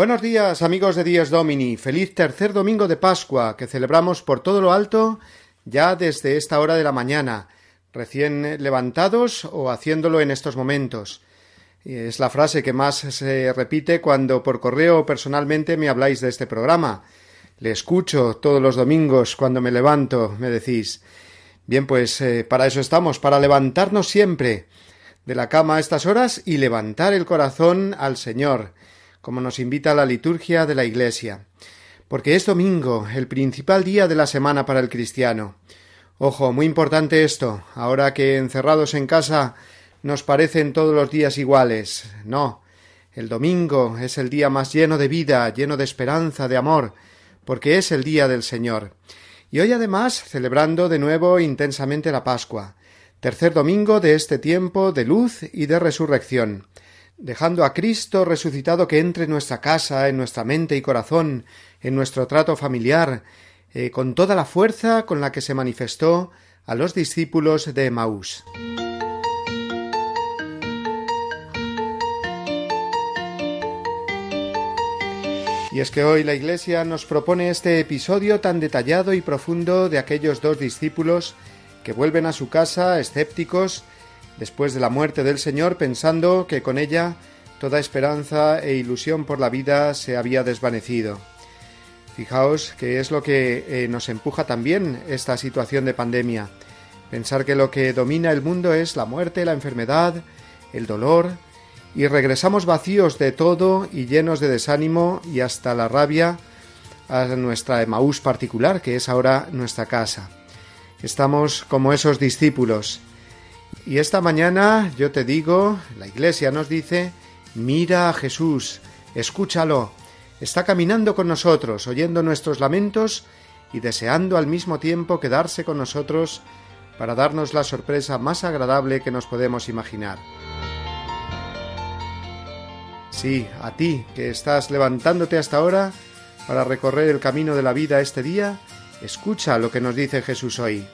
Buenos días amigos de Días Domini, feliz tercer domingo de Pascua que celebramos por todo lo alto ya desde esta hora de la mañana, recién levantados o haciéndolo en estos momentos. Es la frase que más se repite cuando por correo o personalmente me habláis de este programa. Le escucho todos los domingos cuando me levanto, me decís. Bien, pues eh, para eso estamos, para levantarnos siempre de la cama a estas horas y levantar el corazón al Señor como nos invita la liturgia de la Iglesia, porque es domingo, el principal día de la semana para el cristiano. Ojo, muy importante esto, ahora que encerrados en casa nos parecen todos los días iguales. No, el domingo es el día más lleno de vida, lleno de esperanza, de amor, porque es el día del Señor. Y hoy además celebrando de nuevo intensamente la Pascua, tercer domingo de este tiempo de luz y de resurrección dejando a Cristo resucitado que entre en nuestra casa, en nuestra mente y corazón, en nuestro trato familiar, eh, con toda la fuerza con la que se manifestó a los discípulos de Emaús. Y es que hoy la Iglesia nos propone este episodio tan detallado y profundo de aquellos dos discípulos que vuelven a su casa escépticos después de la muerte del Señor, pensando que con ella toda esperanza e ilusión por la vida se había desvanecido. Fijaos que es lo que eh, nos empuja también esta situación de pandemia. Pensar que lo que domina el mundo es la muerte, la enfermedad, el dolor, y regresamos vacíos de todo y llenos de desánimo y hasta la rabia a nuestra Emaús particular, que es ahora nuestra casa. Estamos como esos discípulos, y esta mañana yo te digo, la Iglesia nos dice, mira a Jesús, escúchalo, está caminando con nosotros, oyendo nuestros lamentos y deseando al mismo tiempo quedarse con nosotros para darnos la sorpresa más agradable que nos podemos imaginar. Sí, a ti que estás levantándote hasta ahora para recorrer el camino de la vida este día, escucha lo que nos dice Jesús hoy.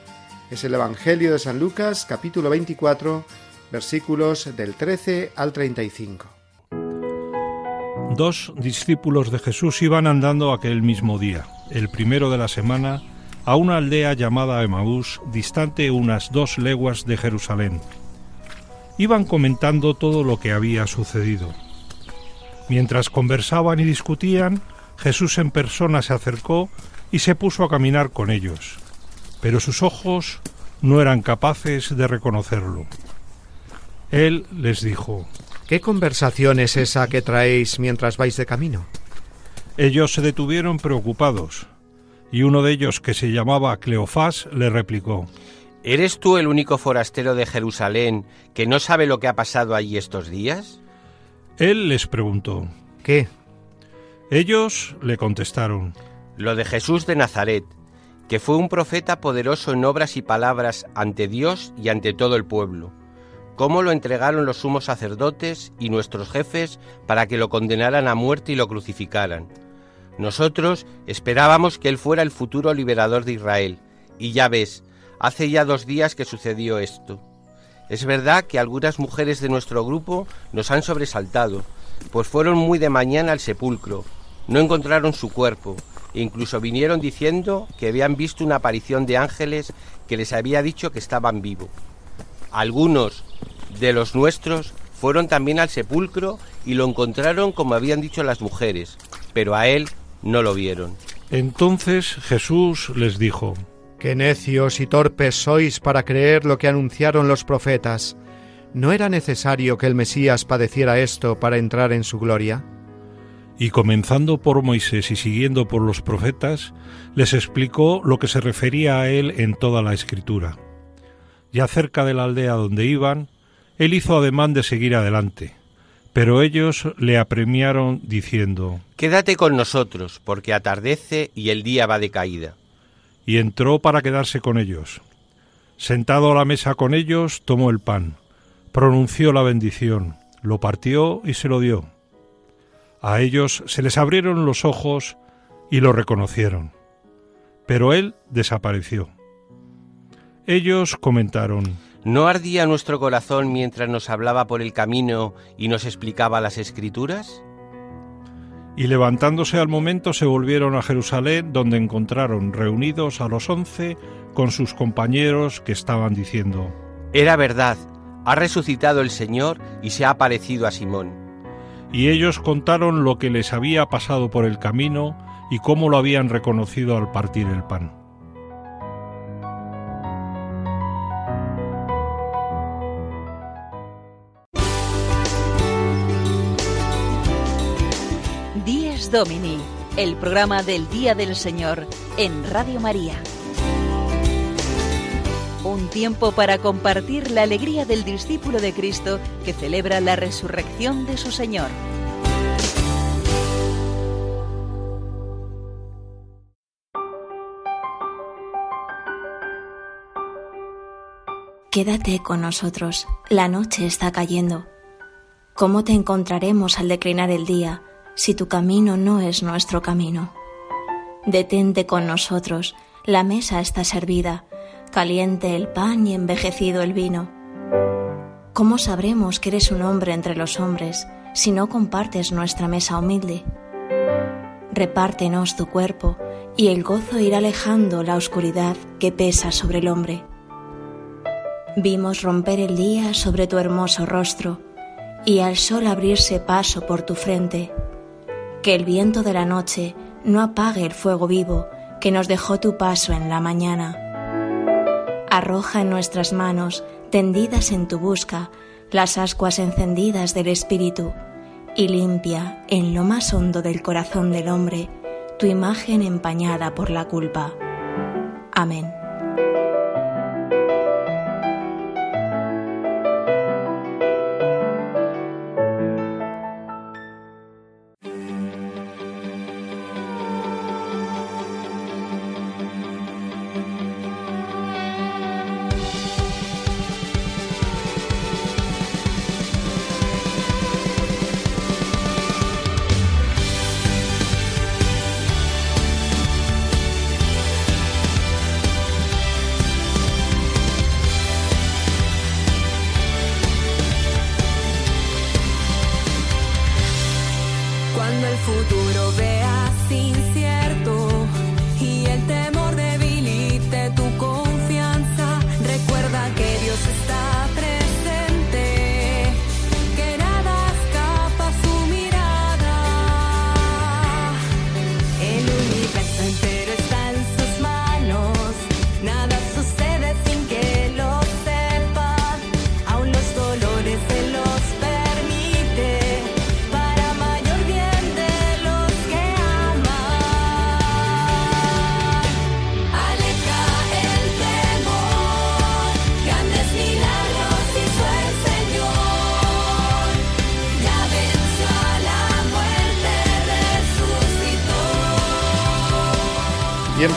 Es el Evangelio de San Lucas, capítulo 24, versículos del 13 al 35. Dos discípulos de Jesús iban andando aquel mismo día, el primero de la semana, a una aldea llamada Emaús, distante unas dos leguas de Jerusalén. Iban comentando todo lo que había sucedido. Mientras conversaban y discutían, Jesús en persona se acercó y se puso a caminar con ellos pero sus ojos no eran capaces de reconocerlo. Él les dijo, ¿Qué conversación es esa que traéis mientras vais de camino? Ellos se detuvieron preocupados, y uno de ellos, que se llamaba Cleofás, le replicó, ¿Eres tú el único forastero de Jerusalén que no sabe lo que ha pasado allí estos días? Él les preguntó, ¿Qué? Ellos le contestaron, Lo de Jesús de Nazaret, que fue un profeta poderoso en obras y palabras ante Dios y ante todo el pueblo, cómo lo entregaron los sumos sacerdotes y nuestros jefes para que lo condenaran a muerte y lo crucificaran. Nosotros esperábamos que él fuera el futuro liberador de Israel, y ya ves, hace ya dos días que sucedió esto. Es verdad que algunas mujeres de nuestro grupo nos han sobresaltado, pues fueron muy de mañana al sepulcro, no encontraron su cuerpo, Incluso vinieron diciendo que habían visto una aparición de ángeles que les había dicho que estaban vivos. Algunos de los nuestros fueron también al sepulcro y lo encontraron como habían dicho las mujeres, pero a él no lo vieron. Entonces Jesús les dijo, Qué necios y torpes sois para creer lo que anunciaron los profetas. ¿No era necesario que el Mesías padeciera esto para entrar en su gloria? Y comenzando por Moisés y siguiendo por los profetas, les explicó lo que se refería a él en toda la escritura. Ya cerca de la aldea donde iban, él hizo ademán de seguir adelante, pero ellos le apremiaron diciendo Quédate con nosotros, porque atardece y el día va de caída. Y entró para quedarse con ellos. Sentado a la mesa con ellos, tomó el pan, pronunció la bendición, lo partió y se lo dio. A ellos se les abrieron los ojos y lo reconocieron, pero él desapareció. Ellos comentaron, ¿No ardía nuestro corazón mientras nos hablaba por el camino y nos explicaba las escrituras? Y levantándose al momento se volvieron a Jerusalén, donde encontraron reunidos a los once con sus compañeros que estaban diciendo, Era verdad, ha resucitado el Señor y se ha aparecido a Simón. Y ellos contaron lo que les había pasado por el camino y cómo lo habían reconocido al partir el pan. Díez Domini, el programa del Día del Señor en Radio María. Un tiempo para compartir la alegría del discípulo de Cristo que celebra la resurrección de su Señor. Quédate con nosotros, la noche está cayendo. ¿Cómo te encontraremos al declinar el día si tu camino no es nuestro camino? Detente con nosotros, la mesa está servida, caliente el pan y envejecido el vino. ¿Cómo sabremos que eres un hombre entre los hombres si no compartes nuestra mesa humilde? Repártenos tu cuerpo y el gozo irá alejando la oscuridad que pesa sobre el hombre. Vimos romper el día sobre tu hermoso rostro y al sol abrirse paso por tu frente. Que el viento de la noche no apague el fuego vivo que nos dejó tu paso en la mañana. Arroja en nuestras manos, tendidas en tu busca, las ascuas encendidas del Espíritu y limpia en lo más hondo del corazón del hombre tu imagen empañada por la culpa. Amén.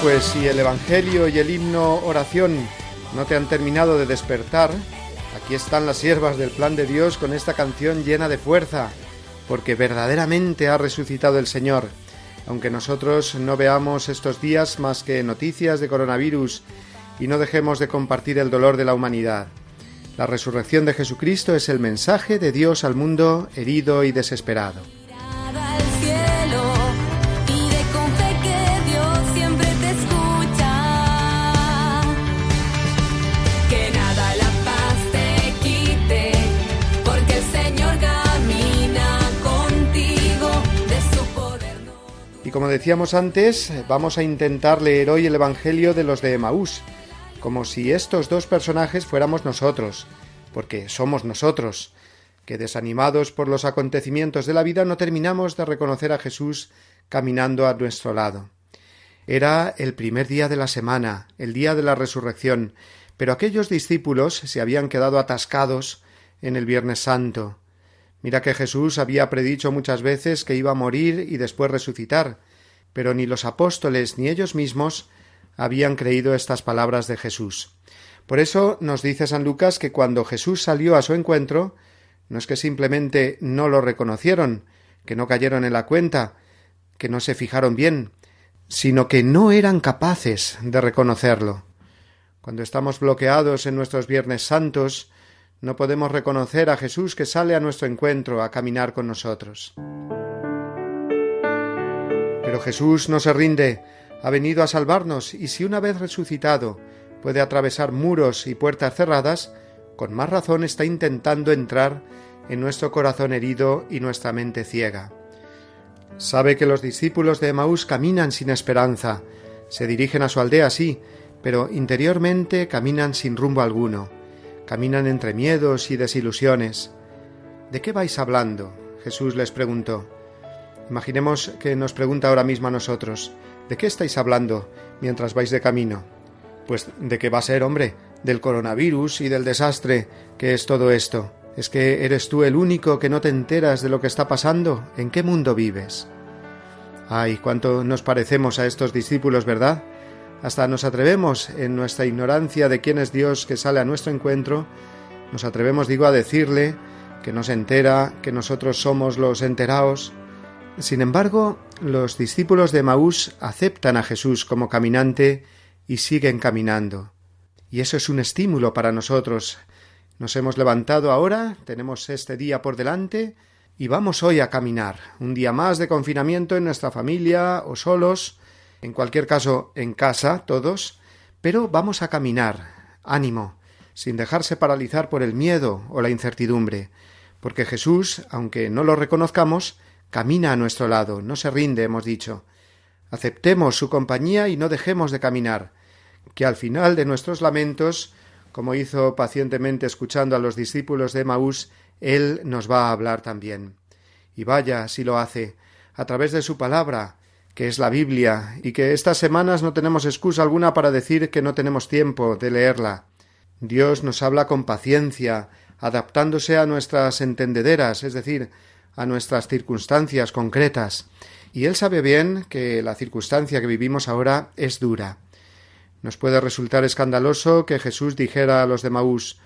Pues si el Evangelio y el himno oración no te han terminado de despertar, aquí están las siervas del plan de Dios con esta canción llena de fuerza, porque verdaderamente ha resucitado el Señor. Aunque nosotros no veamos estos días más que noticias de coronavirus y no dejemos de compartir el dolor de la humanidad. La resurrección de Jesucristo es el mensaje de Dios al mundo herido y desesperado. Y como decíamos antes, vamos a intentar leer hoy el Evangelio de los de Emaús, como si estos dos personajes fuéramos nosotros, porque somos nosotros, que desanimados por los acontecimientos de la vida no terminamos de reconocer a Jesús caminando a nuestro lado. Era el primer día de la semana, el día de la resurrección, pero aquellos discípulos se habían quedado atascados en el Viernes Santo. Mira que Jesús había predicho muchas veces que iba a morir y después resucitar, pero ni los apóstoles ni ellos mismos habían creído estas palabras de Jesús. Por eso nos dice San Lucas que cuando Jesús salió a su encuentro, no es que simplemente no lo reconocieron, que no cayeron en la cuenta, que no se fijaron bien, sino que no eran capaces de reconocerlo. Cuando estamos bloqueados en nuestros Viernes Santos, no podemos reconocer a Jesús que sale a nuestro encuentro a caminar con nosotros. Pero Jesús no se rinde, ha venido a salvarnos y si una vez resucitado puede atravesar muros y puertas cerradas, con más razón está intentando entrar en nuestro corazón herido y nuestra mente ciega. Sabe que los discípulos de Emaús caminan sin esperanza, se dirigen a su aldea, sí, pero interiormente caminan sin rumbo alguno, caminan entre miedos y desilusiones. ¿De qué vais hablando? Jesús les preguntó. Imaginemos que nos pregunta ahora mismo a nosotros, ¿de qué estáis hablando mientras vais de camino? Pues de qué va a ser, hombre, del coronavirus y del desastre que es todo esto. ¿Es que eres tú el único que no te enteras de lo que está pasando? ¿En qué mundo vives? Ay, cuánto nos parecemos a estos discípulos, ¿verdad? Hasta nos atrevemos, en nuestra ignorancia de quién es Dios que sale a nuestro encuentro, nos atrevemos, digo, a decirle que no se entera, que nosotros somos los enteraos. Sin embargo, los discípulos de Maús aceptan a Jesús como caminante y siguen caminando. Y eso es un estímulo para nosotros, nos hemos levantado ahora, tenemos este día por delante y vamos hoy a caminar. Un día más de confinamiento en nuestra familia o solos, en cualquier caso en casa, todos, pero vamos a caminar. Ánimo, sin dejarse paralizar por el miedo o la incertidumbre, porque Jesús, aunque no lo reconozcamos, camina a nuestro lado, no se rinde, hemos dicho. Aceptemos su compañía y no dejemos de caminar, que al final de nuestros lamentos como hizo pacientemente escuchando a los discípulos de Maús, Él nos va a hablar también. Y vaya si lo hace, a través de su palabra, que es la Biblia, y que estas semanas no tenemos excusa alguna para decir que no tenemos tiempo de leerla. Dios nos habla con paciencia, adaptándose a nuestras entendederas, es decir, a nuestras circunstancias concretas. Y Él sabe bien que la circunstancia que vivimos ahora es dura. Nos puede resultar escandaloso que Jesús dijera a los de Maús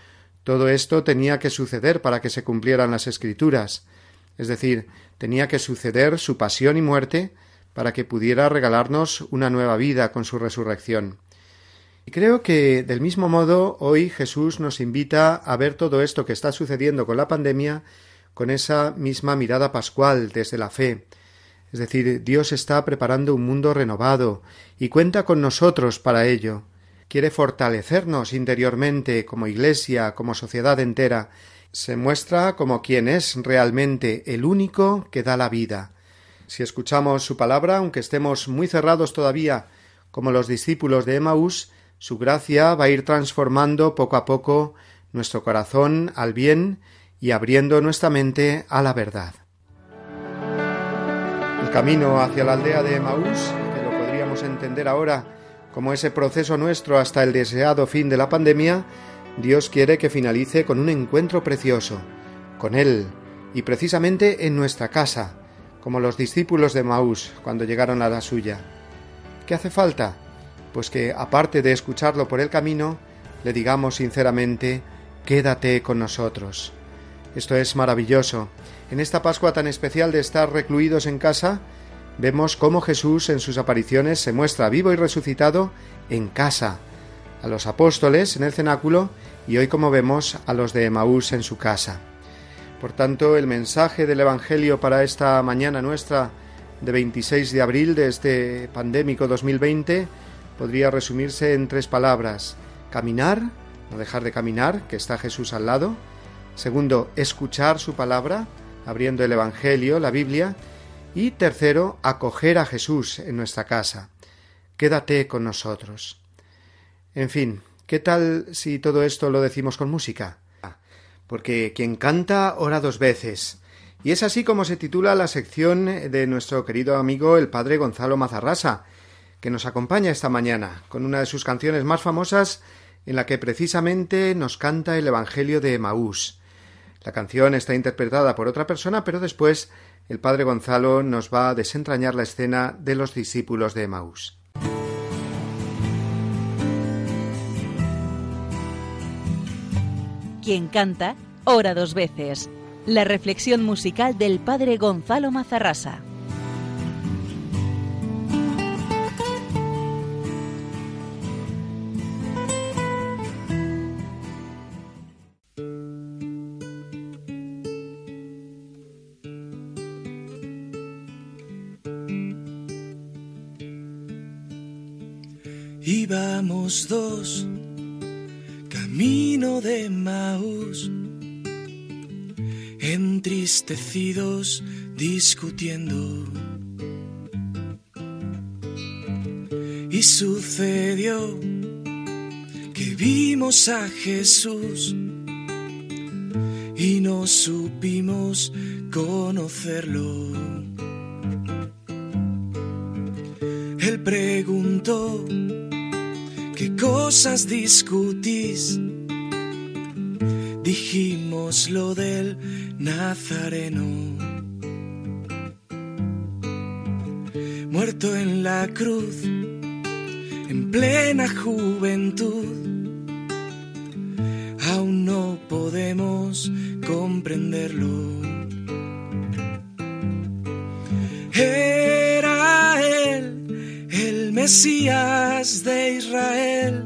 todo esto tenía que suceder para que se cumplieran las escrituras, es decir, tenía que suceder su pasión y muerte para que pudiera regalarnos una nueva vida con su resurrección. Y creo que del mismo modo hoy Jesús nos invita a ver todo esto que está sucediendo con la pandemia con esa misma mirada pascual desde la fe, es decir, Dios está preparando un mundo renovado y cuenta con nosotros para ello. Quiere fortalecernos interiormente como Iglesia, como sociedad entera. Se muestra como quien es realmente el único que da la vida. Si escuchamos su palabra, aunque estemos muy cerrados todavía, como los discípulos de Emaús, su gracia va a ir transformando poco a poco nuestro corazón al bien y abriendo nuestra mente a la verdad. El camino hacia la aldea de Maús, que lo podríamos entender ahora como ese proceso nuestro hasta el deseado fin de la pandemia, Dios quiere que finalice con un encuentro precioso, con Él, y precisamente en nuestra casa, como los discípulos de Maús cuando llegaron a la suya. ¿Qué hace falta? Pues que, aparte de escucharlo por el camino, le digamos sinceramente, quédate con nosotros. Esto es maravilloso. En esta Pascua tan especial de estar recluidos en casa, vemos cómo Jesús en sus apariciones se muestra vivo y resucitado en casa, a los apóstoles en el cenáculo y hoy como vemos a los de Emaús en su casa. Por tanto, el mensaje del Evangelio para esta mañana nuestra de 26 de abril de este pandémico 2020 podría resumirse en tres palabras. Caminar, no dejar de caminar, que está Jesús al lado, Segundo, escuchar su palabra, abriendo el Evangelio, la Biblia. Y tercero, acoger a Jesús en nuestra casa. Quédate con nosotros. En fin, ¿qué tal si todo esto lo decimos con música? Porque quien canta ora dos veces. Y es así como se titula la sección de nuestro querido amigo el padre Gonzalo Mazarrasa, que nos acompaña esta mañana con una de sus canciones más famosas en la que precisamente nos canta el Evangelio de Maús. La canción está interpretada por otra persona, pero después el padre Gonzalo nos va a desentrañar la escena de los discípulos de Maús. Quien canta, ora dos veces. La reflexión musical del padre Gonzalo Mazarrasa. Discutiendo. Y sucedió que vimos a Jesús y no supimos conocerlo. Él preguntó, ¿qué cosas discutís? Dijimos lo del Nazareno. Muerto en la cruz, en plena juventud, aún no podemos comprenderlo. Era él, el Mesías de Israel.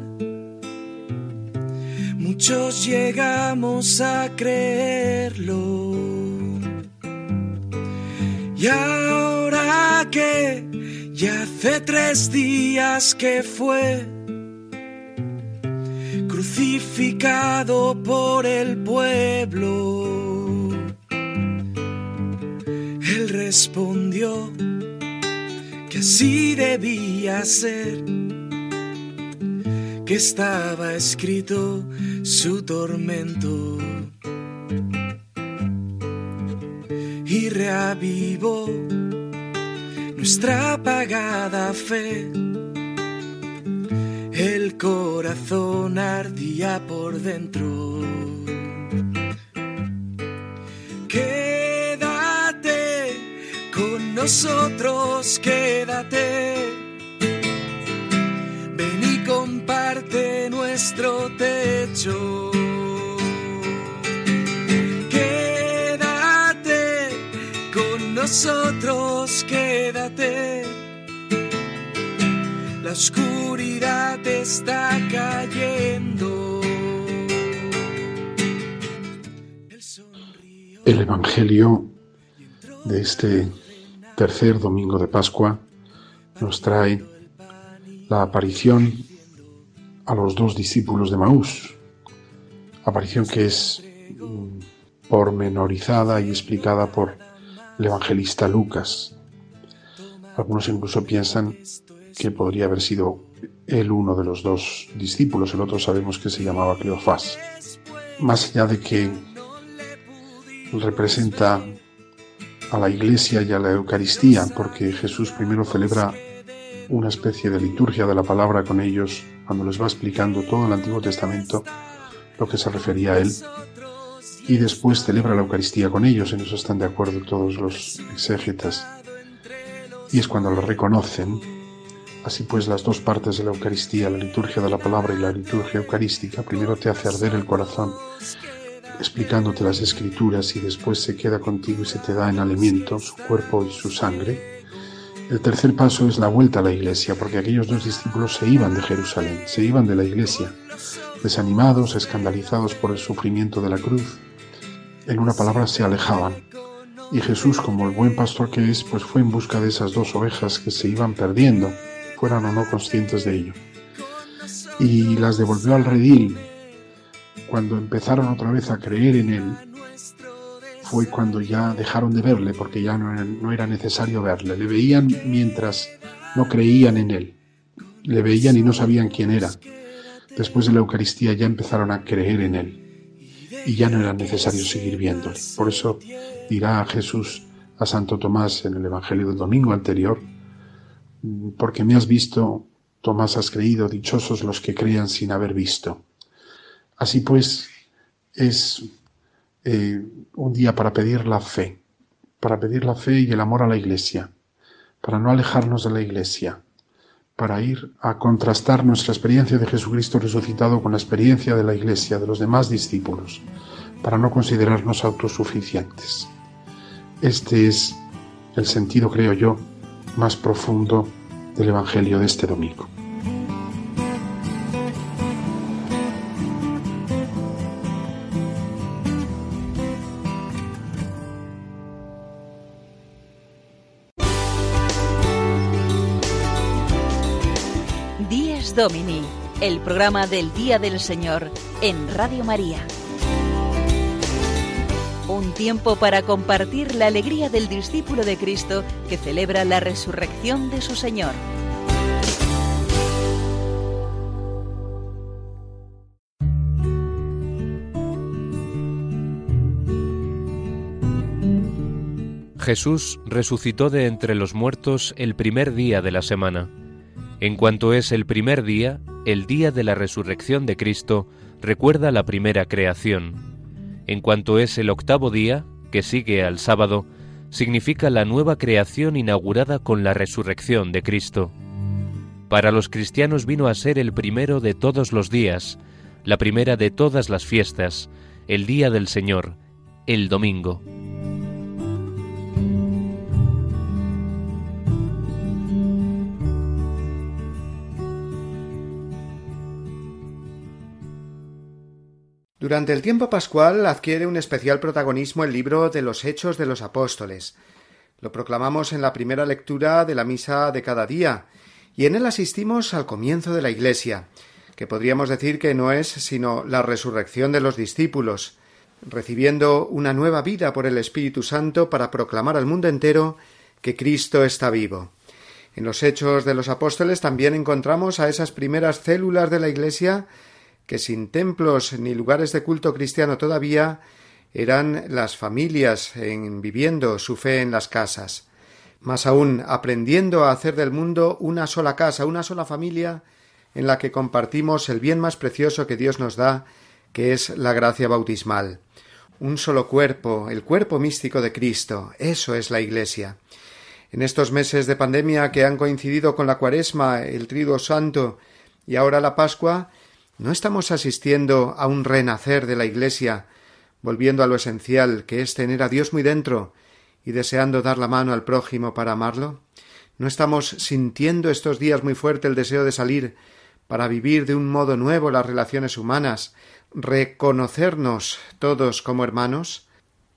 Muchos llegamos a creerlo. Y ahora que ya hace tres días que fue crucificado por el pueblo, él respondió que así debía ser, que estaba escrito su tormento. Y reavivó nuestra apagada fe. El corazón ardía por dentro. Quédate con nosotros, quédate. Comparte nuestro techo. Quédate con nosotros, quédate. La oscuridad está cayendo. El Evangelio de este tercer domingo de Pascua nos trae la aparición a los dos discípulos de Maús, aparición que es mm, pormenorizada y explicada por el evangelista Lucas. Algunos incluso piensan que podría haber sido él uno de los dos discípulos, el otro sabemos que se llamaba Cleofás. Más allá de que representa a la iglesia y a la Eucaristía, porque Jesús primero celebra una especie de liturgia de la palabra con ellos cuando les va explicando todo el Antiguo Testamento, lo que se refería a él, y después celebra la Eucaristía con ellos, en eso están de acuerdo todos los exégetas, y es cuando lo reconocen. Así pues, las dos partes de la Eucaristía, la liturgia de la palabra y la liturgia eucarística, primero te hace arder el corazón explicándote las escrituras y después se queda contigo y se te da en alimento su cuerpo y su sangre. El tercer paso es la vuelta a la iglesia, porque aquellos dos discípulos se iban de Jerusalén, se iban de la iglesia, desanimados, escandalizados por el sufrimiento de la cruz. En una palabra, se alejaban. Y Jesús, como el buen pastor que es, pues fue en busca de esas dos ovejas que se iban perdiendo, fueran o no conscientes de ello. Y las devolvió al redil, cuando empezaron otra vez a creer en Él, fue cuando ya dejaron de verle, porque ya no era, necesario verle. Le veían mientras no creían en Él. Le veían y no sabían quién era. Después de la Eucaristía ya empezaron a creer en Él. y ya no era necesario seguir viéndole. Por eso dirá Jesús a Santo Tomás en el Evangelio del domingo anterior, porque me has visto, Tomás has creído, dichosos los que crean sin haber visto. Así pues, es eh, un día para pedir la fe, para pedir la fe y el amor a la Iglesia, para no alejarnos de la Iglesia, para ir a contrastar nuestra experiencia de Jesucristo resucitado con la experiencia de la Iglesia, de los demás discípulos, para no considerarnos autosuficientes. Este es el sentido, creo yo, más profundo del Evangelio de este domingo. Domini, el programa del Día del Señor en Radio María. Un tiempo para compartir la alegría del discípulo de Cristo que celebra la resurrección de su Señor. Jesús resucitó de entre los muertos el primer día de la semana. En cuanto es el primer día, el día de la resurrección de Cristo recuerda la primera creación. En cuanto es el octavo día, que sigue al sábado, significa la nueva creación inaugurada con la resurrección de Cristo. Para los cristianos vino a ser el primero de todos los días, la primera de todas las fiestas, el día del Señor, el domingo. Durante el tiempo pascual adquiere un especial protagonismo el libro de los Hechos de los Apóstoles. Lo proclamamos en la primera lectura de la misa de cada día, y en él asistimos al comienzo de la Iglesia, que podríamos decir que no es sino la resurrección de los discípulos, recibiendo una nueva vida por el Espíritu Santo para proclamar al mundo entero que Cristo está vivo. En los Hechos de los Apóstoles también encontramos a esas primeras células de la Iglesia que sin templos ni lugares de culto cristiano todavía eran las familias en viviendo su fe en las casas, más aún aprendiendo a hacer del mundo una sola casa, una sola familia en la que compartimos el bien más precioso que Dios nos da, que es la gracia bautismal. Un solo cuerpo, el cuerpo místico de Cristo, eso es la Iglesia. En estos meses de pandemia que han coincidido con la Cuaresma, el Triduo Santo y ahora la Pascua, ¿No estamos asistiendo a un renacer de la Iglesia, volviendo a lo esencial, que es tener a Dios muy dentro y deseando dar la mano al prójimo para amarlo? ¿No estamos sintiendo estos días muy fuerte el deseo de salir para vivir de un modo nuevo las relaciones humanas, reconocernos todos como hermanos?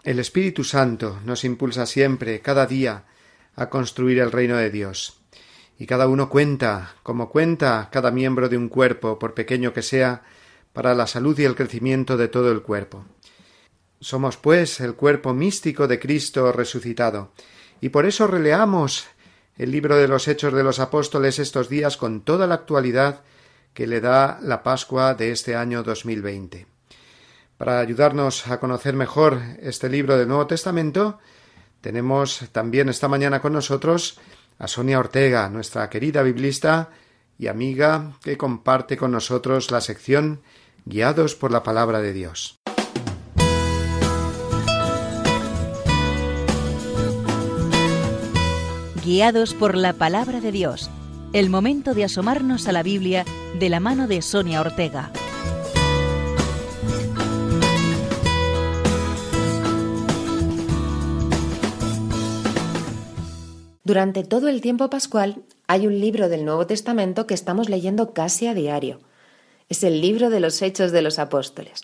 El Espíritu Santo nos impulsa siempre, cada día, a construir el reino de Dios y cada uno cuenta, como cuenta cada miembro de un cuerpo, por pequeño que sea, para la salud y el crecimiento de todo el cuerpo. Somos, pues, el cuerpo místico de Cristo resucitado, y por eso releamos el libro de los Hechos de los Apóstoles estos días con toda la actualidad que le da la Pascua de este año 2020. Para ayudarnos a conocer mejor este libro del Nuevo Testamento, tenemos también esta mañana con nosotros a Sonia Ortega, nuestra querida biblista y amiga que comparte con nosotros la sección Guiados por la Palabra de Dios. Guiados por la Palabra de Dios, el momento de asomarnos a la Biblia de la mano de Sonia Ortega. Durante todo el tiempo pascual hay un libro del Nuevo Testamento que estamos leyendo casi a diario. Es el libro de los Hechos de los Apóstoles.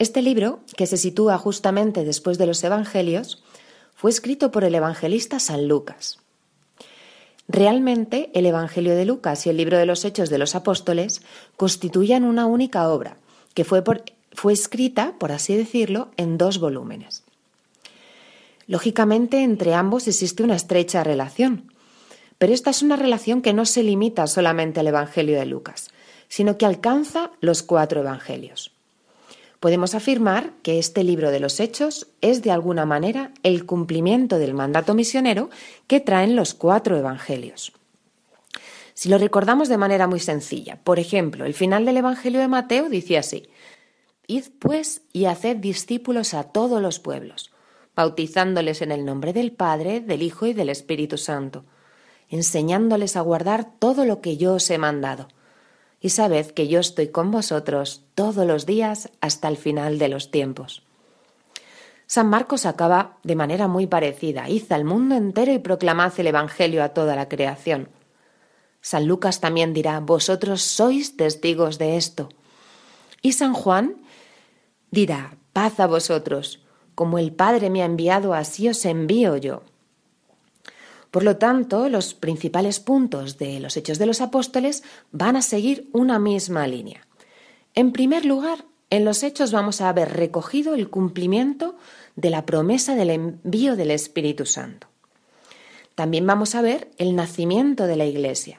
Este libro, que se sitúa justamente después de los Evangelios, fue escrito por el evangelista San Lucas. Realmente el Evangelio de Lucas y el libro de los Hechos de los Apóstoles constituyen una única obra, que fue, fue escrita, por así decirlo, en dos volúmenes. Lógicamente, entre ambos existe una estrecha relación, pero esta es una relación que no se limita solamente al Evangelio de Lucas, sino que alcanza los cuatro Evangelios. Podemos afirmar que este libro de los Hechos es de alguna manera el cumplimiento del mandato misionero que traen los cuatro evangelios. Si lo recordamos de manera muy sencilla, por ejemplo, el final del Evangelio de Mateo dice así, Id pues y haced discípulos a todos los pueblos, bautizándoles en el nombre del Padre, del Hijo y del Espíritu Santo, enseñándoles a guardar todo lo que yo os he mandado y sabed que yo estoy con vosotros todos los días hasta el final de los tiempos. San Marcos acaba de manera muy parecida, id al mundo entero y proclamad el Evangelio a toda la creación. San Lucas también dirá, vosotros sois testigos de esto. Y San Juan dirá, paz a vosotros, como el Padre me ha enviado, así os envío yo. Por lo tanto, los principales puntos de los Hechos de los Apóstoles van a seguir una misma línea. En primer lugar, en los Hechos vamos a ver recogido el cumplimiento de la promesa del envío del Espíritu Santo. También vamos a ver el nacimiento de la Iglesia.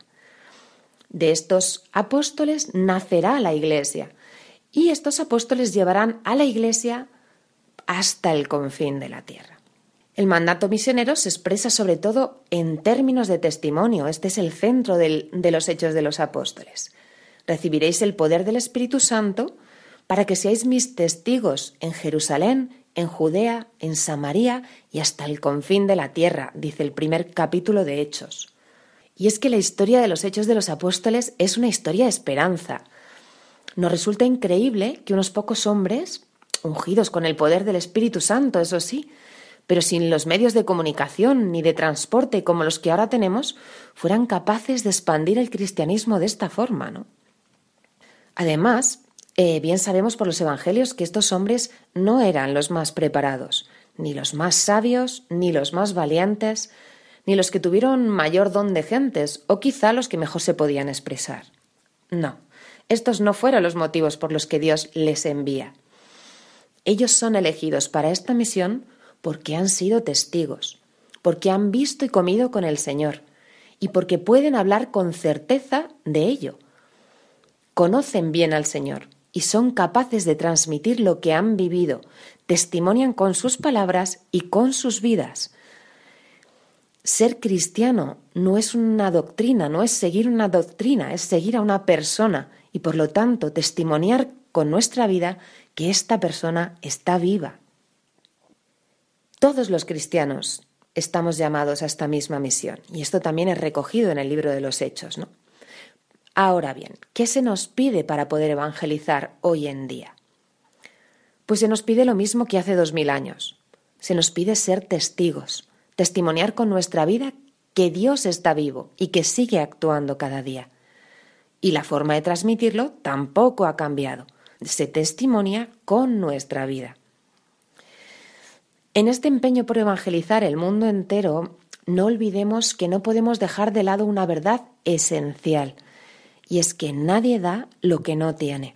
De estos apóstoles nacerá la Iglesia y estos apóstoles llevarán a la Iglesia hasta el confín de la tierra. El mandato misionero se expresa sobre todo en términos de testimonio. Este es el centro de los hechos de los apóstoles. Recibiréis el poder del Espíritu Santo para que seáis mis testigos en Jerusalén, en Judea, en Samaria y hasta el confín de la tierra, dice el primer capítulo de Hechos. Y es que la historia de los hechos de los apóstoles es una historia de esperanza. Nos resulta increíble que unos pocos hombres, ungidos con el poder del Espíritu Santo, eso sí, pero sin los medios de comunicación ni de transporte como los que ahora tenemos, fueran capaces de expandir el cristianismo de esta forma, ¿no? Además, eh, bien sabemos por los evangelios que estos hombres no eran los más preparados, ni los más sabios, ni los más valientes, ni los que tuvieron mayor don de gentes, o quizá los que mejor se podían expresar. No, estos no fueron los motivos por los que Dios les envía. Ellos son elegidos para esta misión porque han sido testigos, porque han visto y comido con el Señor y porque pueden hablar con certeza de ello. Conocen bien al Señor y son capaces de transmitir lo que han vivido, testimonian con sus palabras y con sus vidas. Ser cristiano no es una doctrina, no es seguir una doctrina, es seguir a una persona y por lo tanto testimoniar con nuestra vida que esta persona está viva, todos los cristianos estamos llamados a esta misma misión y esto también es recogido en el libro de los Hechos, ¿no? Ahora bien, ¿qué se nos pide para poder evangelizar hoy en día? Pues se nos pide lo mismo que hace dos mil años. Se nos pide ser testigos, testimoniar con nuestra vida que Dios está vivo y que sigue actuando cada día. Y la forma de transmitirlo tampoco ha cambiado. Se testimonia con nuestra vida. En este empeño por evangelizar el mundo entero, no olvidemos que no podemos dejar de lado una verdad esencial, y es que nadie da lo que no tiene.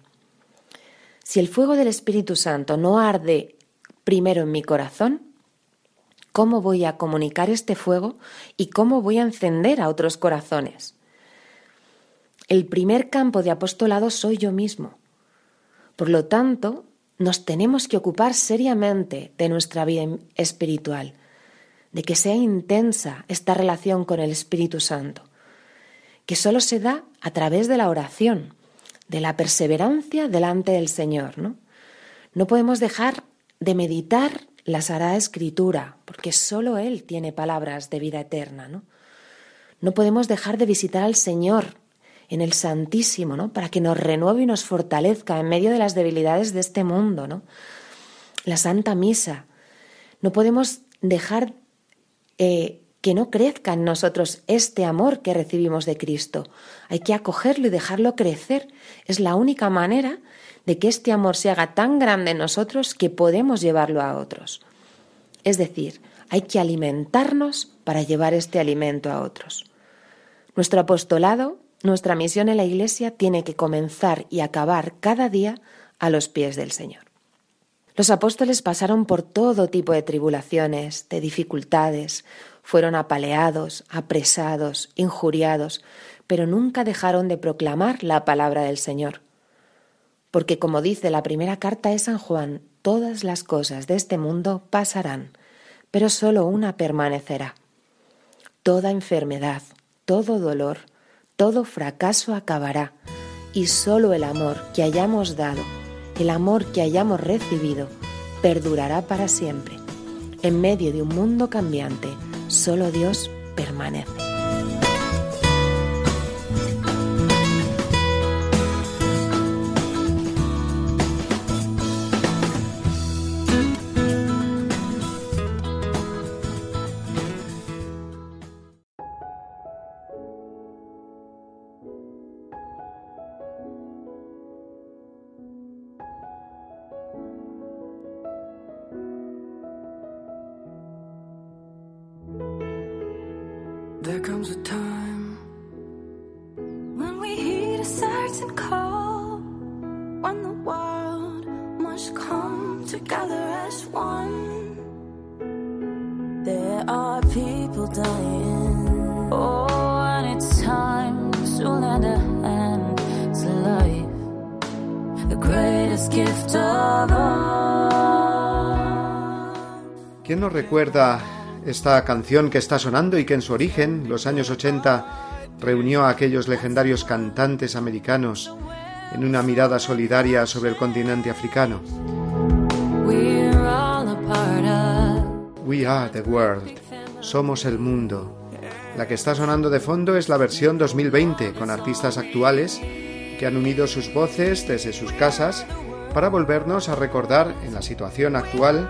Si el fuego del Espíritu Santo no arde primero en mi corazón, ¿cómo voy a comunicar este fuego y cómo voy a encender a otros corazones? El primer campo de apostolado soy yo mismo. Por lo tanto, nos tenemos que ocupar seriamente de nuestra vida espiritual, de que sea intensa esta relación con el Espíritu Santo, que solo se da a través de la oración, de la perseverancia delante del Señor. No, no podemos dejar de meditar la Sagrada Escritura, porque solo Él tiene palabras de vida eterna. ¿no? no podemos dejar de visitar al Señor en el Santísimo, ¿no? Para que nos renueve y nos fortalezca en medio de las debilidades de este mundo, ¿no? La Santa Misa. No podemos dejar eh, que no crezca en nosotros este amor que recibimos de Cristo. Hay que acogerlo y dejarlo crecer. Es la única manera de que este amor se haga tan grande en nosotros que podemos llevarlo a otros. Es decir, hay que alimentarnos para llevar este alimento a otros. Nuestro apostolado nuestra misión en la Iglesia tiene que comenzar y acabar cada día a los pies del Señor. Los apóstoles pasaron por todo tipo de tribulaciones, de dificultades, fueron apaleados, apresados, injuriados, pero nunca dejaron de proclamar la palabra del Señor. porque como dice la primera carta de San Juan, todas las cosas de este mundo pasarán, pero solo una permanecerá. Toda enfermedad, todo dolor, todo fracaso acabará, y solo el amor que hayamos dado, el amor que hayamos recibido, perdurará para siempre. En medio de un mundo cambiante, solo Dios permanece. ¿Quién nos recuerda esta canción que está sonando y que en su origen, los años 80, reunió a aquellos legendarios cantantes americanos en una mirada solidaria sobre el continente africano? We are the world. Somos el mundo. La que está sonando de fondo es la versión 2020 con artistas actuales que han unido sus voces desde sus casas para volvernos a recordar en la situación actual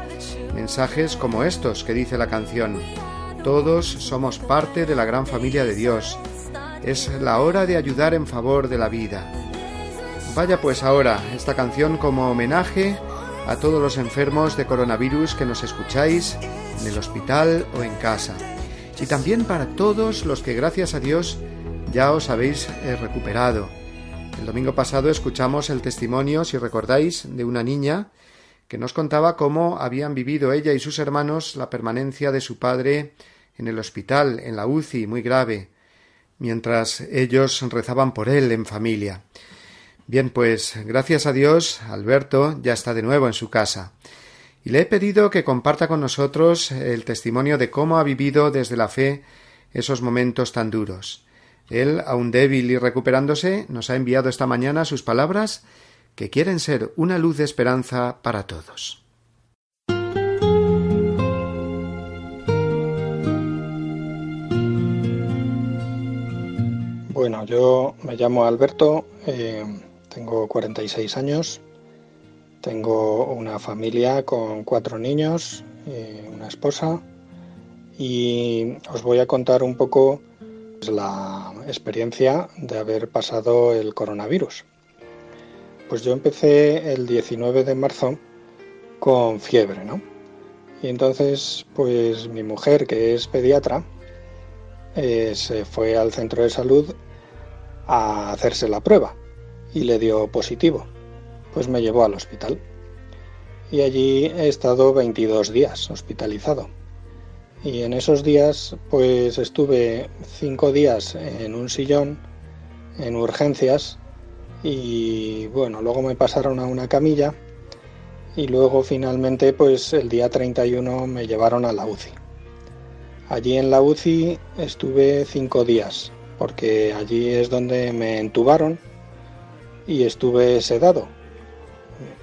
mensajes como estos que dice la canción. Todos somos parte de la gran familia de Dios. Es la hora de ayudar en favor de la vida. Vaya pues ahora esta canción como homenaje a todos los enfermos de coronavirus que nos escucháis en el hospital o en casa. Y también para todos los que gracias a Dios ya os habéis eh, recuperado. El domingo pasado escuchamos el testimonio, si recordáis, de una niña que nos contaba cómo habían vivido ella y sus hermanos la permanencia de su padre en el hospital, en la UCI, muy grave, mientras ellos rezaban por él en familia. Bien, pues gracias a Dios, Alberto ya está de nuevo en su casa. Y le he pedido que comparta con nosotros el testimonio de cómo ha vivido desde la fe esos momentos tan duros. Él, aún débil y recuperándose, nos ha enviado esta mañana sus palabras que quieren ser una luz de esperanza para todos. Bueno, yo me llamo Alberto, eh, tengo 46 años, tengo una familia con cuatro niños, eh, una esposa y os voy a contar un poco la experiencia de haber pasado el coronavirus. Pues yo empecé el 19 de marzo con fiebre, ¿no? Y entonces, pues mi mujer, que es pediatra, eh, se fue al centro de salud a hacerse la prueba y le dio positivo. Pues me llevó al hospital. Y allí he estado 22 días hospitalizado. Y en esos días, pues estuve cinco días en un sillón, en urgencias, y bueno, luego me pasaron a una camilla y luego finalmente, pues el día 31 me llevaron a la UCI. Allí en la UCI estuve cinco días, porque allí es donde me entubaron y estuve sedado.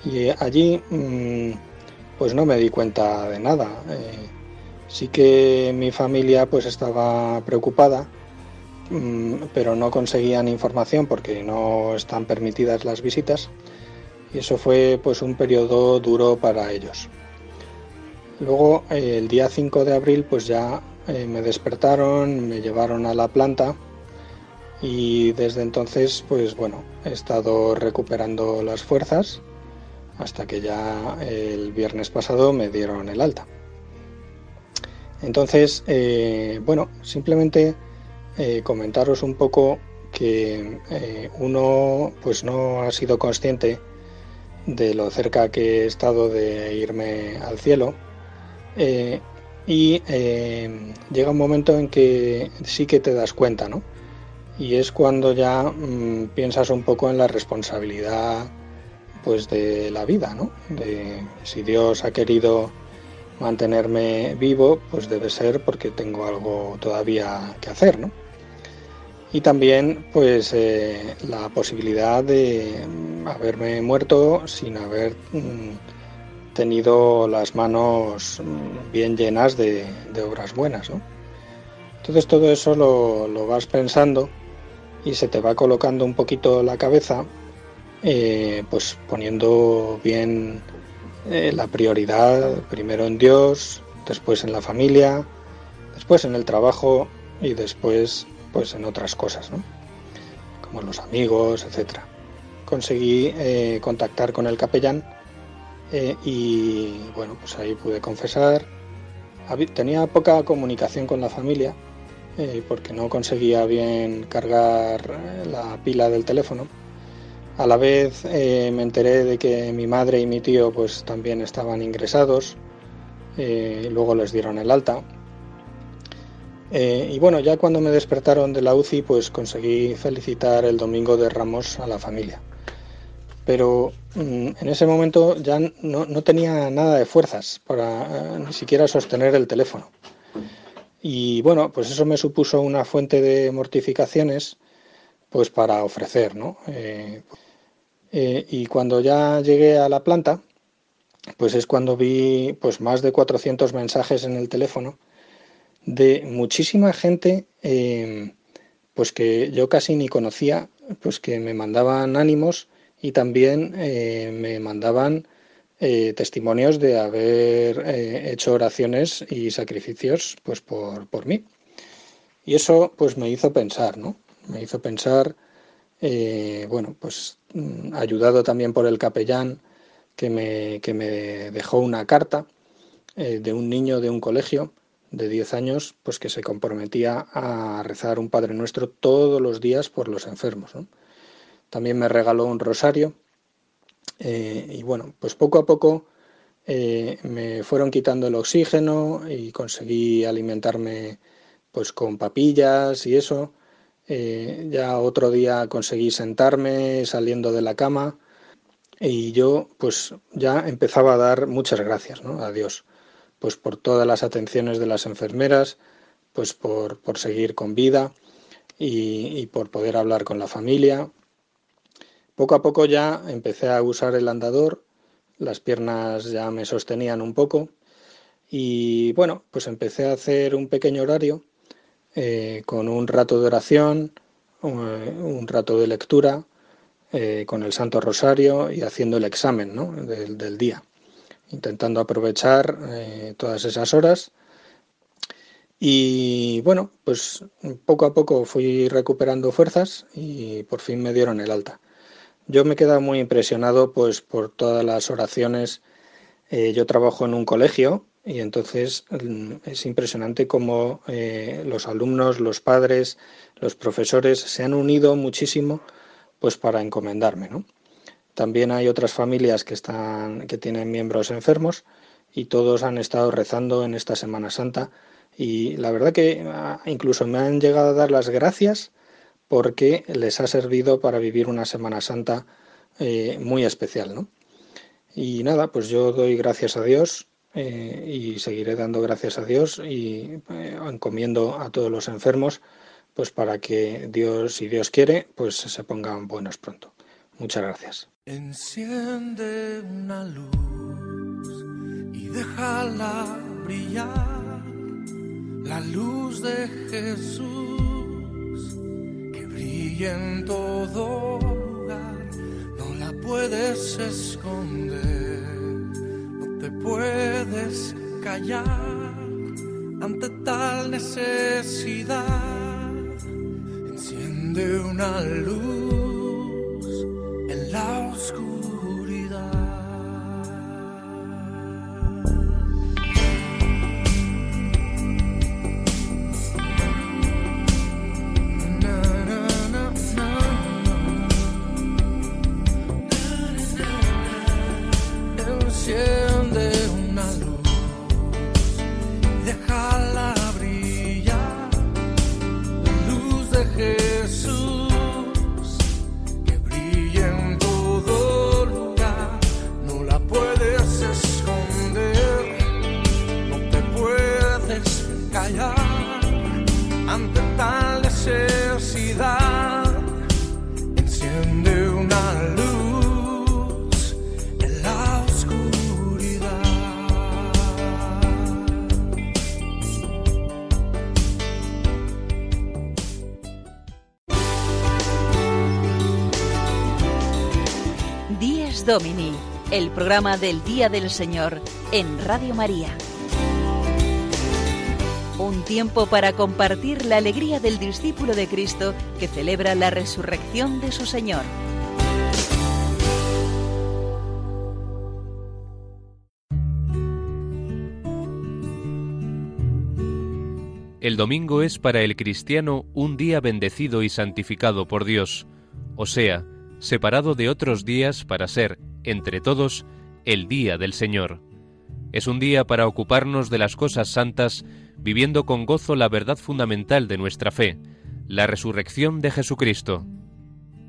Y allí, mm, pues no me di cuenta de nada. Eh, Sí que mi familia pues estaba preocupada, mm, pero no conseguían información porque no están permitidas las visitas y eso fue pues un periodo duro para ellos. Luego el día 5 de abril pues ya eh, me despertaron, me llevaron a la planta y desde entonces pues bueno, he estado recuperando las fuerzas hasta que ya el viernes pasado me dieron el alta. Entonces, eh, bueno, simplemente eh, comentaros un poco que eh, uno pues no ha sido consciente de lo cerca que he estado de irme al cielo y llega un momento en que sí que te das cuenta, ¿no? Y es cuando ya mm, piensas un poco en la responsabilidad pues de la vida, ¿no? De si Dios ha querido mantenerme vivo, pues debe ser porque tengo algo todavía que hacer, ¿no? Y también, pues, eh, la posibilidad de mm, haberme muerto sin haber mm, tenido las manos mm, bien llenas de, obras buenas, ¿no? Entonces todo eso lo, lo vas pensando y se te va colocando un poquito la cabeza, eh, pues poniendo bien eh, la prioridad primero en Dios, después en la familia, después en el trabajo y después pues en otras cosas, ¿no? como los amigos, etcétera. Conseguí eh, contactar con el capellán eh, y bueno, pues ahí pude confesar. Tenía poca comunicación con la familia porque no conseguía bien cargar la pila del teléfono. A la vez eh, me enteré de que mi madre y mi tío pues también estaban ingresados. eh, luego les dieron el alta. Eh, y bueno, ya cuando me despertaron de la UCI, pues conseguí felicitar el domingo de Ramos a la familia. Pero mm, en ese momento ya no, no tenía nada de fuerzas para eh, ni siquiera sostener el teléfono. Y bueno, pues eso me supuso una fuente de mortificaciones pues para ofrecer, ¿no? Eh, y cuando ya llegué a la planta, pues es cuando vi pues más de 400 mensajes en el teléfono de muchísima gente eh, pues que yo casi ni conocía, pues que me mandaban ánimos y también eh, me mandaban eh, testimonios de haber hecho oraciones y sacrificios pues por, por mí. Y eso pues me hizo pensar, ¿no? Me hizo pensar, eh, bueno, pues mm, ayudado también por el capellán que me, que me dejó una carta eh, de un niño de un colegio de 10 años, pues que se comprometía a rezar un Padre Nuestro todos los días por los enfermos. También me regaló un rosario eh, y bueno, pues poco a poco me fueron quitando el oxígeno y conseguí alimentarme pues con papillas y eso. Eh, ya otro día conseguí sentarme saliendo de la cama y yo pues ya empezaba a dar muchas gracias ¿no? a Dios pues por todas las atenciones de las enfermeras, pues por, por seguir con vida y, y por poder hablar con la familia. Poco a poco ya empecé a usar el andador, las piernas ya me sostenían un poco y bueno, pues empecé a hacer un pequeño horario eh, con un rato de oración, un, rato de lectura, eh, con el Santo Rosario y haciendo el examen ¿no? del, día intentando aprovechar eh, todas esas horas. Y bueno, pues poco a poco fui recuperando fuerzas y por fin me dieron el alta. Yo me he quedado muy impresionado pues por todas las oraciones. Yo trabajo en un colegio y entonces mm, es impresionante cómo eh, los alumnos, los padres, los profesores se han unido muchísimo pues para encomendarme, ¿no? También hay otras familias que están que tienen miembros enfermos y todos han estado rezando en esta Semana Santa y la verdad que ah, incluso me han llegado a dar las gracias porque les ha servido para vivir una Semana Santa eh, muy especial, ¿no? Y nada, pues yo doy gracias a Dios eh, y seguiré dando gracias a Dios y eh, encomiendo a todos los enfermos pues para que Dios, si Dios quiere, pues se pongan buenos pronto. Muchas gracias. Enciende una luz y déjala brillar, la luz de Jesús que brilla en todo lugar, no la puedes esconder, te puedes callar ante tal necesidad. Enciende una luz en la oscuridad. Domini, el programa del Día del Señor en Radio María. Un tiempo para compartir la alegría del discípulo de Cristo que celebra la resurrección de su Señor. El domingo es para el cristiano un día bendecido y santificado por Dios, o sea, separado de otros días para ser, entre todos, el día del Señor. Es un día para ocuparnos de las cosas santas, viviendo con gozo la verdad fundamental de nuestra fe, la resurrección de Jesucristo.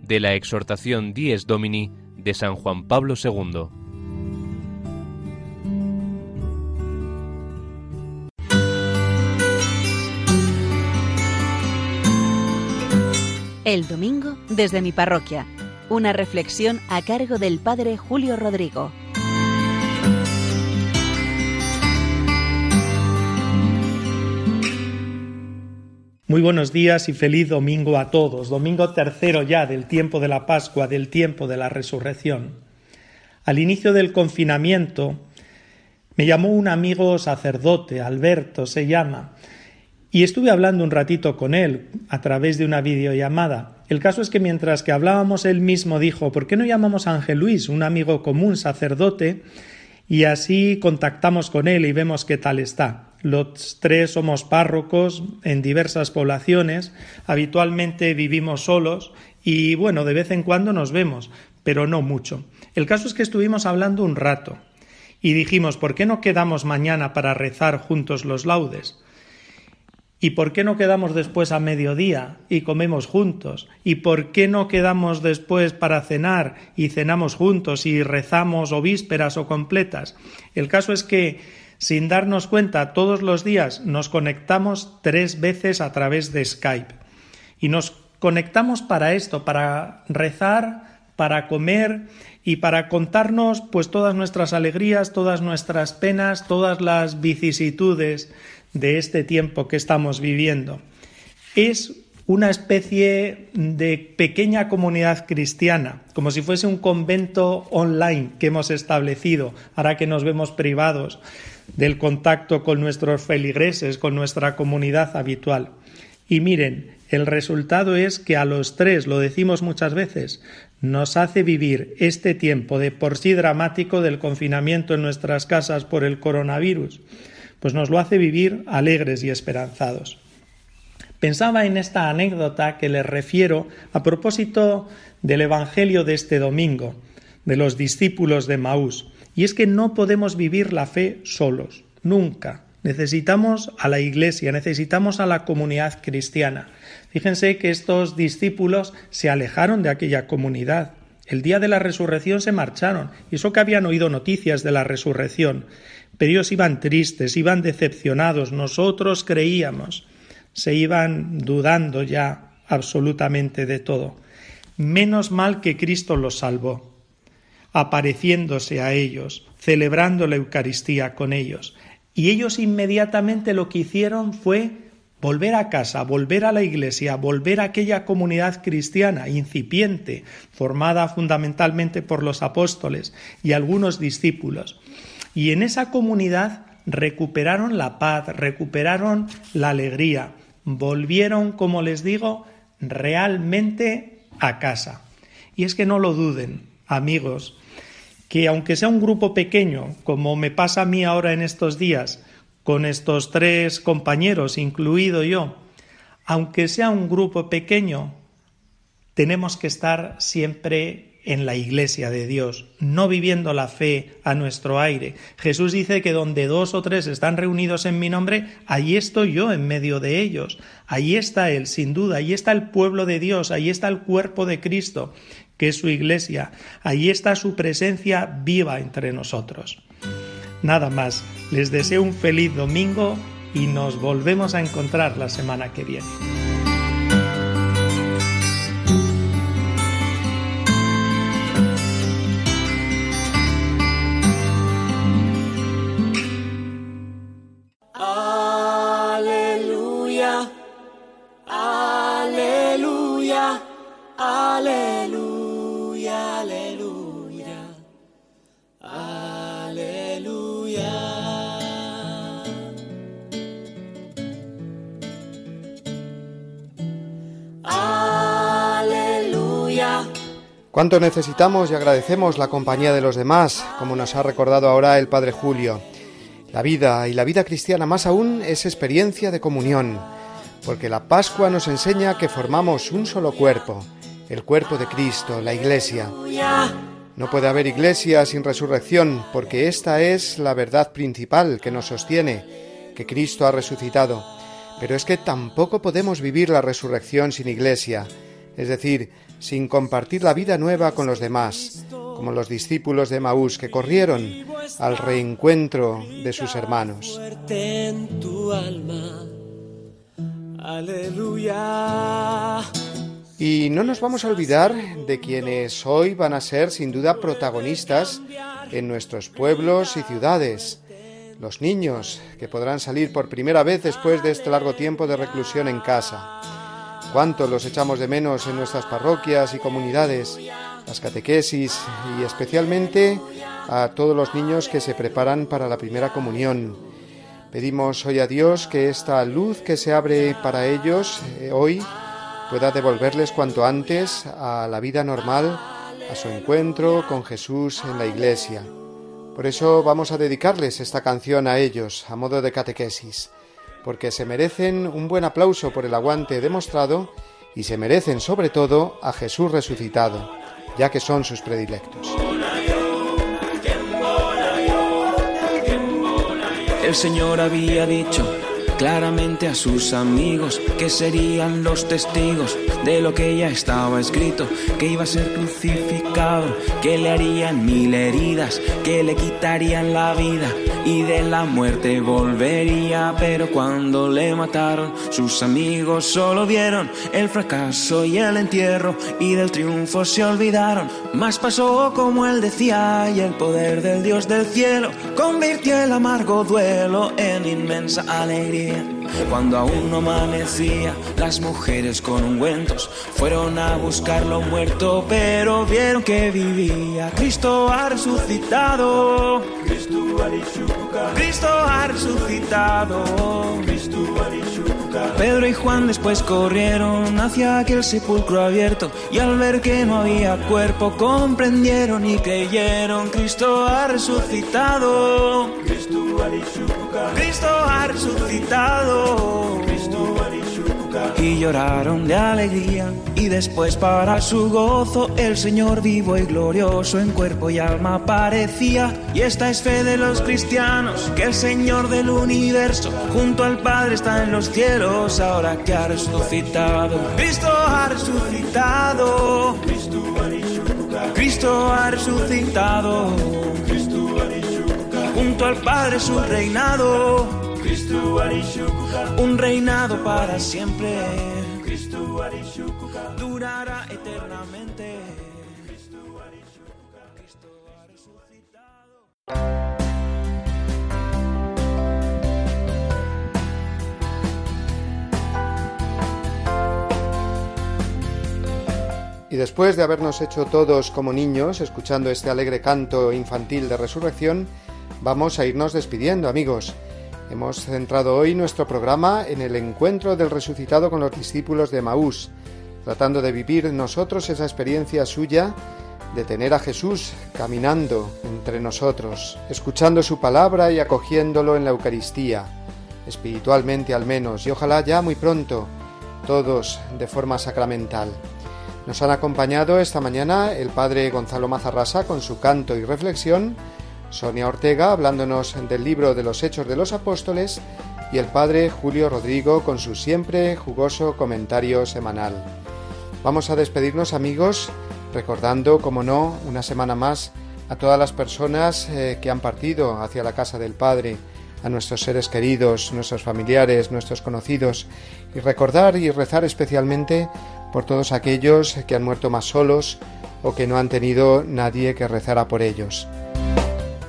De la exhortación Dies Domini de San Juan Pablo II. El domingo desde mi parroquia. Una reflexión a cargo del Padre Julio Rodrigo. Muy buenos días y feliz domingo a todos. Domingo tercero ya del tiempo de la Pascua, del tiempo de la resurrección. Al inicio del confinamiento me llamó un amigo sacerdote, Alberto se llama, y estuve hablando un ratito con él a través de una videollamada. El caso es que mientras que hablábamos él mismo dijo, ¿por qué no llamamos a Ángel Luis, un amigo común, sacerdote? Y así contactamos con él y vemos qué tal está. Los tres somos párrocos en diversas poblaciones, habitualmente vivimos solos y bueno, de vez en cuando nos vemos, pero no mucho. El caso es que estuvimos hablando un rato y dijimos, ¿por qué no quedamos mañana para rezar juntos los laudes? ¿Y por qué no quedamos después a mediodía y comemos juntos? ¿Y por qué no quedamos después para cenar y cenamos juntos y rezamos o vísperas o completas? El caso es que sin darnos cuenta, todos los días nos conectamos tres veces a través de Skype. Y nos conectamos para esto, para rezar, para comer y para contarnos pues todas nuestras alegrías, todas nuestras penas, todas las vicisitudes de este tiempo que estamos viviendo. Es una especie de pequeña comunidad cristiana, como si fuese un convento online que hemos establecido, ahora que nos vemos privados del contacto con nuestros feligreses, con nuestra comunidad habitual. Y miren, el resultado es que a los tres, lo decimos muchas veces, nos hace vivir este tiempo de por sí dramático del confinamiento en nuestras casas por el coronavirus, pues nos lo hace vivir alegres y esperanzados. Pensaba en esta anécdota que les refiero a propósito del Evangelio de este domingo, de los discípulos de Maús. Y es que no podemos vivir la fe solos, nunca. Necesitamos a la Iglesia, necesitamos a la comunidad cristiana. Fíjense que estos discípulos se alejaron de aquella comunidad. El día de la resurrección se marcharon, y eso que habían oído noticias de la resurrección. Pero ellos iban tristes, iban decepcionados, nosotros creíamos. Se iban dudando ya absolutamente de todo. Menos mal que Cristo los salvó apareciéndose a ellos, celebrando la Eucaristía con ellos. Y ellos inmediatamente lo que hicieron fue volver a casa, volver a la iglesia, volver a aquella comunidad cristiana incipiente, formada fundamentalmente por los apóstoles y algunos discípulos. Y en esa comunidad recuperaron la paz, recuperaron la alegría, volvieron, como les digo, realmente a casa. Y es que no lo duden, amigos, que aunque sea un grupo pequeño, como me pasa a mí ahora en estos días, con estos tres compañeros, incluido yo, aunque sea un grupo pequeño, tenemos que estar siempre en la iglesia de Dios, no viviendo la fe a nuestro aire. Jesús dice que donde dos o tres están reunidos en mi nombre, allí estoy yo en medio de ellos. Allí está Él, sin duda, allí está el pueblo de Dios, allí está el cuerpo de Cristo que es su iglesia. Allí está su presencia viva entre nosotros. Nada más, les deseo un feliz domingo y nos volvemos a encontrar la semana que viene. Cuánto necesitamos y agradecemos la compañía de los demás, como nos ha recordado ahora el Padre Julio. La vida y la vida cristiana más aún es experiencia de comunión, porque la Pascua nos enseña que formamos un solo cuerpo, el cuerpo de Cristo, la Iglesia. No puede haber iglesia sin resurrección, porque esta es la verdad principal que nos sostiene, que Cristo ha resucitado. Pero es que tampoco podemos vivir la resurrección sin iglesia, es decir, sin compartir la vida nueva con los demás, como los discípulos de Maús que corrieron al reencuentro de sus hermanos. Aleluya. Y no nos vamos a olvidar de quienes hoy van a ser sin duda protagonistas en nuestros pueblos y ciudades. Los niños, que podrán salir por primera vez después de este largo tiempo de reclusión en casa. Cuánto los echamos de menos en nuestras parroquias y comunidades, las catequesis y especialmente a todos los niños que se preparan para la primera comunión. Pedimos hoy a Dios que esta luz que se abre para ellos eh, hoy pueda devolverles cuanto antes a la vida normal, a su encuentro con Jesús en la iglesia. Por eso vamos a dedicarles esta canción a ellos, a modo de catequesis, porque se merecen un buen aplauso por el aguante demostrado y se merecen sobre todo a Jesús resucitado, ya que son sus predilectos. El Señor había dicho claramente a sus amigos que serían los testigos de lo que ya estaba escrito, que iba a ser crucificado, que le harían mil heridas, que le quitarían la vida y de la muerte volvería, pero cuando le mataron sus amigos solo vieron el fracaso y el entierro y del triunfo se olvidaron, más pasó como él decía y el poder del Dios del cielo convirtió el amargo duelo en inmensa alegría. Cuando aún no amanecía, las mujeres con ungüentos fueron a buscarlo muerto, pero vieron que vivía. Cristo ha resucitado. Cristo ha resucitado. Pedro y Juan después corrieron hacia aquel sepulcro abierto y al ver que no había cuerpo comprendieron y creyeron Cristo ha resucitado. Cristo ha resucitado. Y lloraron de alegría y después para su gozo el Señor vivo y glorioso en cuerpo y alma aparecía. Y esta es fe de los cristianos, que el Señor del universo junto al Padre está en los cielos ahora que ha resucitado. Cristo ha resucitado. Cristo ha resucitado. Junto al Padre su reinado. Un reinado para siempre. Durará eternamente. Y después de habernos hecho todos como niños, escuchando este alegre canto infantil de resurrección, vamos a irnos despidiendo, amigos. Hemos centrado hoy nuestro programa en el encuentro del resucitado con los discípulos de Maús, tratando de vivir nosotros esa experiencia suya de tener a Jesús caminando entre nosotros, escuchando su palabra y acogiéndolo en la Eucaristía, espiritualmente al menos, y ojalá ya muy pronto, todos de forma sacramental. Nos han acompañado esta mañana el padre Gonzalo Mazarrasa con su canto y reflexión, Sonia Ortega hablándonos del libro de los Hechos de los Apóstoles y el padre Julio Rodrigo con su siempre jugoso comentario semanal. Vamos a despedirnos amigos recordando, como no, una semana más a todas las personas eh, que han partido hacia la casa del Padre, a nuestros seres queridos, nuestros familiares, nuestros conocidos, y recordar y rezar especialmente por todos aquellos que han muerto más solos o que no han tenido nadie que rezara por ellos.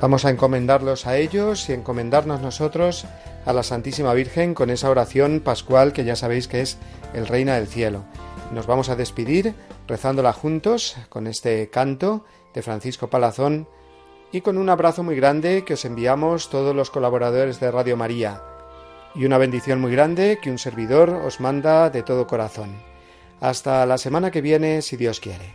Vamos a encomendarlos a ellos y encomendarnos nosotros a la Santísima Virgen con esa oración pascual que ya sabéis que es el Reina del Cielo. Nos vamos a despedir rezándola juntos con este canto de Francisco Palazón y con un abrazo muy grande que os enviamos todos los colaboradores de Radio María y una bendición muy grande que un servidor os manda de todo corazón. Hasta la semana que viene, si Dios quiere.